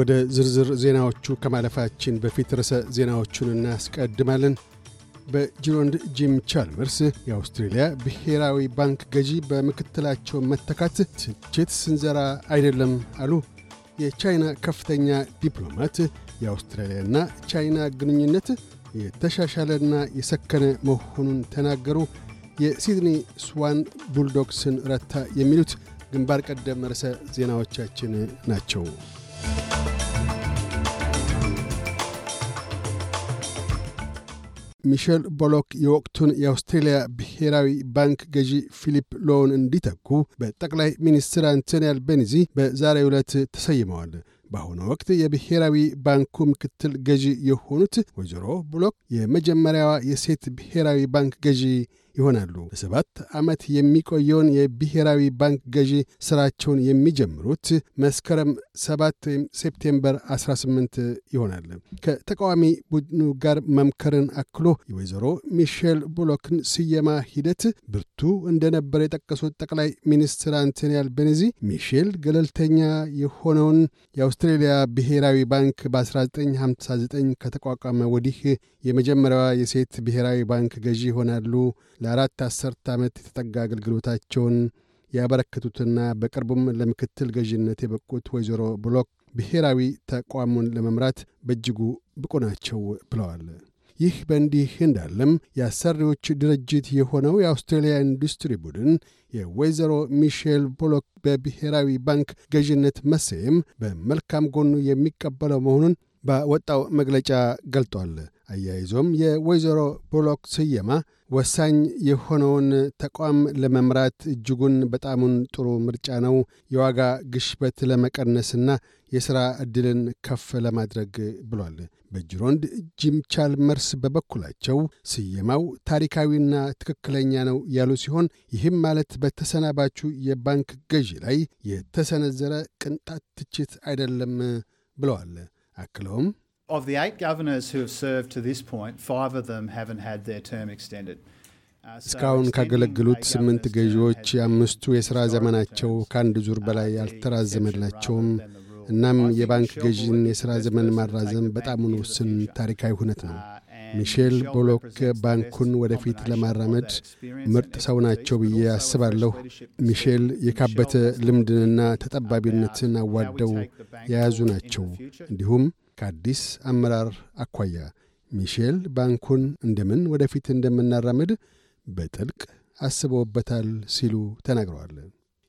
ወደ ዝርዝር ዜናዎቹ ከማለፋችን በፊት ርዕሰ ዜናዎቹን እናስቀድማለን። በጂሮንድ ጂም ቻልመርስ የአውስትሬልያ ብሔራዊ ባንክ ገዢ በምክትላቸው መተካት ትችት ስንዘራ አይደለም አሉ። የቻይና ከፍተኛ ዲፕሎማት የአውስትራሊያና ቻይና ግንኙነት የተሻሻለና የሰከነ መሆኑን ተናገሩ። የሲድኒ ስዋን ቡልዶግስን ረታ። የሚሉት ግንባር ቀደም ርዕሰ ዜናዎቻችን ናቸው። ሚሼል ቦሎክ የወቅቱን የአውስትሬልያ ብሔራዊ ባንክ ገዢ ፊሊፕ ሎውን እንዲተኩ በጠቅላይ ሚኒስትር አንቶኒ አልቤኒዚ በዛሬው ዕለት ተሰይመዋል። በአሁኑ ወቅት የብሔራዊ ባንኩ ምክትል ገዢ የሆኑት ወይዘሮ ብሎክ የመጀመሪያዋ የሴት ብሔራዊ ባንክ ገዢ ይሆናሉ። ለሰባት ዓመት የሚቆየውን የብሔራዊ ባንክ ገዢ ሥራቸውን የሚጀምሩት መስከረም 7 ወይም September 18 ይሆናል። ከተቃዋሚ ቡድኑ ጋር መምከርን አክሎ የወይዘሮ ሚሼል ቡሎክን ስየማ ሂደት ብርቱ እንደነበር የጠቀሱት ጠቅላይ ሚኒስትር አንቶኒ አልቤኒዚ ሚሼል ገለልተኛ የሆነውን የአውስትሬልያ ብሔራዊ ባንክ በ1959 ከተቋቋመ ወዲህ የመጀመሪያዋ የሴት ብሔራዊ ባንክ ገዢ ይሆናሉ። ለአራት አስርት ዓመት የተጠጋ አገልግሎታቸውን ያበረከቱትና በቅርቡም ለምክትል ገዢነት የበቁት ወይዘሮ ብሎክ ብሔራዊ ተቋሙን ለመምራት በእጅጉ ብቁ ናቸው ብለዋል። ይህ በእንዲህ እንዳለም የአሰሪዎች ድርጅት የሆነው የአውስትሬልያ ኢንዱስትሪ ቡድን የወይዘሮ ሚሼል ቦሎክ በብሔራዊ ባንክ ገዥነት መሰየም በመልካም ጎኑ የሚቀበለው መሆኑን ባወጣው መግለጫ ገልጧል። አያይዞም የወይዘሮ ቦሎክ ስየማ ወሳኝ የሆነውን ተቋም ለመምራት እጅጉን በጣሙን ጥሩ ምርጫ ነው፣ የዋጋ ግሽበት ለመቀነስና የሥራ ዕድልን ከፍ ለማድረግ ብሏል። በጅሮንድ ጂም ቻልመርስ በበኩላቸው ስየማው ታሪካዊና ትክክለኛ ነው ያሉ ሲሆን ይህም ማለት በተሰናባቹ የባንክ ገዢ ላይ የተሰነዘረ ቅንጣት ትችት አይደለም ብለዋል። አክለውም Of the eight governors who have served to this point, five of them haven't had their term extended. እስካሁን ካገለግሉት ስምንት ገዢዎች የአምስቱ የሥራ ዘመናቸው ከአንድ ዙር በላይ አልተራዘመላቸውም። እናም የባንክ ገዢን የሥራ ዘመን ማራዘም በጣሙን ውስን ታሪካዊ ሁነት ነው። ሚሼል ቦሎክ ባንኩን ወደፊት ለማራመድ ምርጥ ሰው ናቸው ብዬ አስባለሁ። ሚሼል የካበተ ልምድንና ተጠባቢነትን አዋደው የያዙ ናቸው። እንዲሁም ከአዲስ አመራር አኳያ ሚሼል ባንኩን እንደምን ወደፊት እንደምናራምድ በጥልቅ አስበውበታል ሲሉ ተናግረዋል።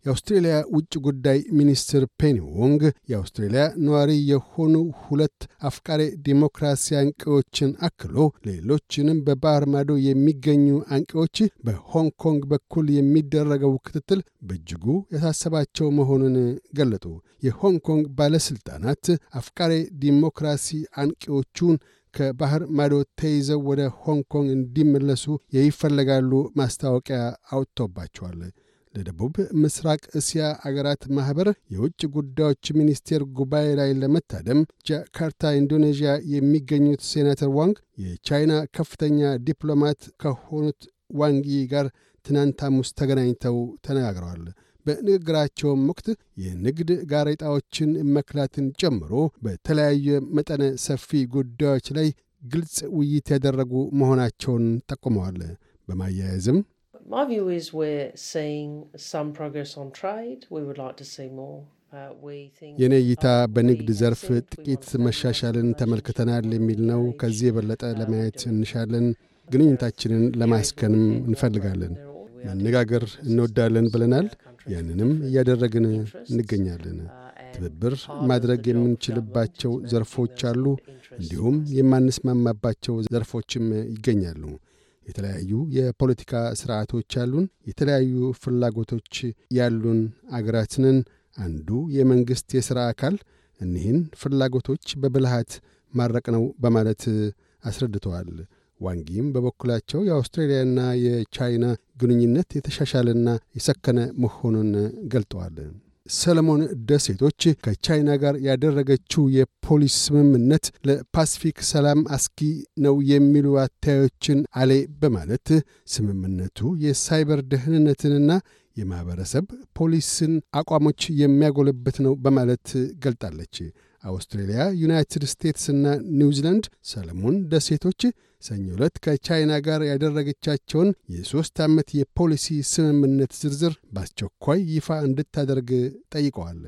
የአውስትሬልያ ውጭ ጉዳይ ሚኒስትር ፔኒ ዎንግ የአውስትሬልያ ነዋሪ የሆኑ ሁለት አፍቃሪ ዲሞክራሲ አንቂዎችን አክሎ ሌሎችንም በባህር ማዶ የሚገኙ አንቂዎች በሆንግ ኮንግ በኩል የሚደረገው ክትትል በእጅጉ ያሳሰባቸው መሆኑን ገለጡ። የሆንግ ኮንግ ባለሥልጣናት አፍቃሪ ዲሞክራሲ አንቂዎቹን ከባህር ማዶ ተይዘው ወደ ሆንግ ኮንግ እንዲመለሱ ይፈለጋሉ ማስታወቂያ አውጥቶባቸዋል። ለደቡብ ምስራቅ እስያ አገራት ማኅበር የውጭ ጉዳዮች ሚኒስቴር ጉባኤ ላይ ለመታደም ጃካርታ ኢንዶኔዥያ የሚገኙት ሴናተር ዎንግ የቻይና ከፍተኛ ዲፕሎማት ከሆኑት ዋንጊ ጋር ትናንት ሐሙስ ተገናኝተው ተነጋግረዋል። በንግግራቸውም ወቅት የንግድ ጋሬጣዎችን መክላትን ጨምሮ በተለያየ መጠነ ሰፊ ጉዳዮች ላይ ግልጽ ውይይት ያደረጉ መሆናቸውን ጠቁመዋል። በማያያዝም My view is we're seeing some progress on trade. We would like to see more. የኔ እይታ በንግድ ዘርፍ ጥቂት መሻሻልን ተመልክተናል የሚል ነው። ከዚህ የበለጠ ለማየት እንሻለን። ግንኙነታችንን ለማስከንም እንፈልጋለን። መነጋገር እንወዳለን ብለናል። ያንንም እያደረግን እንገኛለን። ትብብር ማድረግ የምንችልባቸው ዘርፎች አሉ። እንዲሁም የማንስማማባቸው ዘርፎችም ይገኛሉ። የተለያዩ የፖለቲካ ስርዓቶች አሉን። የተለያዩ ፍላጎቶች ያሉን አገራትንን አንዱ የመንግሥት የሥራ አካል እኒህን ፍላጎቶች በብልሃት ማረቅ ነው በማለት አስረድተዋል። ዋንጊም በበኩላቸው የአውስትራሊያና የቻይና ግንኙነት የተሻሻለና የሰከነ መሆኑን ገልጠዋል። ሰለሞን ደሴቶች ከቻይና ጋር ያደረገችው የፖሊስ ስምምነት ለፓሲፊክ ሰላም አስጊ ነው የሚሉ አታዮችን አሌ በማለት ስምምነቱ የሳይበር ደህንነትንና የማኅበረሰብ ፖሊስን አቋሞች የሚያጎለብት ነው በማለት ገልጣለች። አውስትሬልያ፣ ዩናይትድ ስቴትስና ኒውዚላንድ ሰለሞን ደሴቶች ሰኞ ዕለት ከቻይና ጋር ያደረገቻቸውን የሦስት ዓመት የፖሊሲ ስምምነት ዝርዝር በአስቸኳይ ይፋ እንድታደርግ ጠይቀዋል።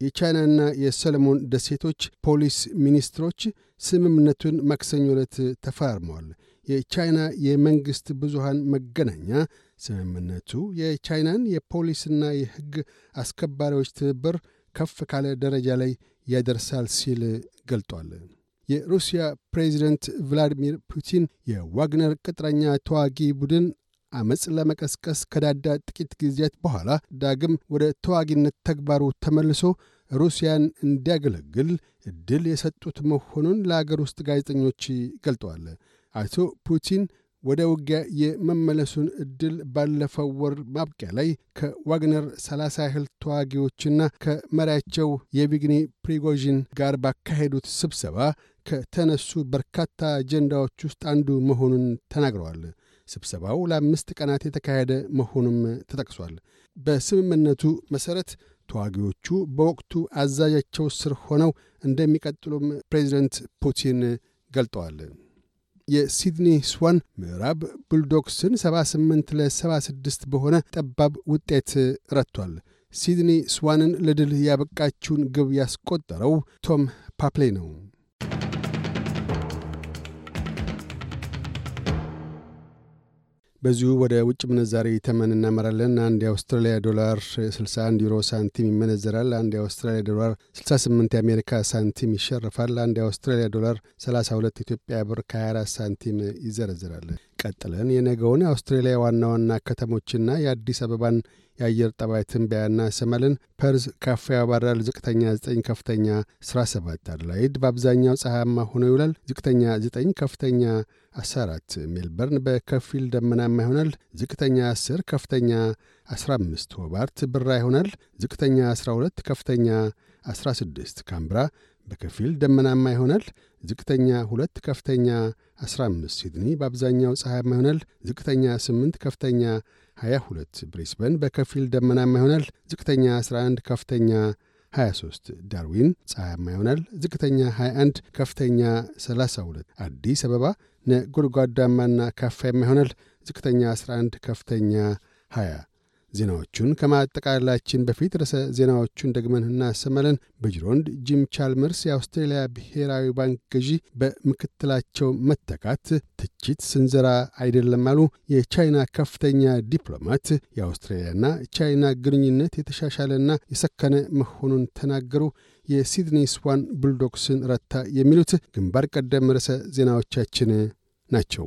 የቻይናና የሰለሞን ደሴቶች ፖሊስ ሚኒስትሮች ስምምነቱን ማክሰኞ ዕለት ተፈራርመዋል። የቻይና የመንግሥት ብዙሃን መገናኛ ስምምነቱ የቻይናን የፖሊስና የሕግ አስከባሪዎች ትብብር ከፍ ካለ ደረጃ ላይ ያደርሳል ሲል ገልጧል። የሩሲያ ፕሬዚደንት ቭላዲሚር ፑቲን የዋግነር ቅጥረኛ ተዋጊ ቡድን አመፅ ለመቀስቀስ ከዳዳ ጥቂት ጊዜያት በኋላ ዳግም ወደ ተዋጊነት ተግባሩ ተመልሶ ሩሲያን እንዲያገለግል ዕድል የሰጡት መሆኑን ለአገር ውስጥ ጋዜጠኞች ገልጠዋል። አቶ ፑቲን ወደ ውጊያ የመመለሱን ዕድል ባለፈው ወር ማብቂያ ላይ ከዋግነር 30 ያህል ተዋጊዎችና ከመሪያቸው የቪግኒ ፕሪጎዥን ጋር ባካሄዱት ስብሰባ ከተነሱ በርካታ አጀንዳዎች ውስጥ አንዱ መሆኑን ተናግረዋል። ስብሰባው ለአምስት ቀናት የተካሄደ መሆኑም ተጠቅሷል። በስምምነቱ መሠረት ተዋጊዎቹ በወቅቱ አዛዣቸው ስር ሆነው እንደሚቀጥሉም ፕሬዚደንት ፑቲን ገልጠዋል። የሲድኒ ስዋን ምዕራብ ቡልዶግስን 78 ለ76 በሆነ ጠባብ ውጤት ረቷል። ሲድኒ ስዋንን ለድል ያበቃችውን ግብ ያስቆጠረው ቶም ፓፕሌ ነው። በዚሁ ወደ ውጭ ምንዛሪ ተመን እናመራለን። አንድ የአውስትራሊያ ዶላር 61 ዩሮ ሳንቲም ይመነዘራል። አንድ የአውስትራሊያ ዶላር 68 የአሜሪካ ሳንቲም ይሸርፋል። አንድ የአውስትራሊያ ዶላር 32 ኢትዮጵያ ብር ከ24 ሳንቲም ይዘረዝራል። ቀጥለን የነገውን የአውስትሬሊያ ዋና ዋና ከተሞችና የአዲስ አበባን የአየር ጠባይ ትንበያ እናሰማለን። ፐርዝ ካፊያ ያባራል። ዝቅተኛ 9 ከፍተኛ 17። አድላይድ በአብዛኛው ፀሐያማ ሆኖ ይውላል። ዝቅተኛ 9 ከፍተኛ 14። ሜልበርን በከፊል ደመናማ ይሆናል። ዝቅተኛ 10 ከፍተኛ 15። ሆባርት ብራ ይሆናል። ዝቅተኛ 12 ከፍተኛ 16። ካምብራ በከፊል ደመናማ ይሆናል። ዝቅተኛ 2 ከፍተኛ 15። ሲድኒ በአብዛኛው ፀሐያማ ይሆናል። ዝቅተኛ 8 ከፍተኛ 22። ብሪስበን በከፊል ደመናማ ይሆናል። ዝቅተኛ 11 ከፍተኛ 23። ዳርዊን ፀሐያማ ይሆናል። ዝቅተኛ 21 ከፍተኛ 32። አዲስ አበባ ነጎድጓዳማና ካፊያማ ይሆናል። ዝቅተኛ 11 ከፍተኛ 20። ዜናዎቹን ከማጠቃለላችን በፊት ርዕሰ ዜናዎቹን ደግመን እናሰማለን። በጅሮንድ ጂም ቻልመርስ የአውስትሬልያ ብሔራዊ ባንክ ገዢ በምክትላቸው መተካት ትችት ስንዘራ አይደለም አሉ። የቻይና ከፍተኛ ዲፕሎማት የአውስትሬልያና ቻይና ግንኙነት የተሻሻለና የሰከነ መሆኑን ተናገሩ። የሲድኒ ስዋን ቡልዶግስን ረታ። የሚሉት ግንባር ቀደም ርዕሰ ዜናዎቻችን ናቸው።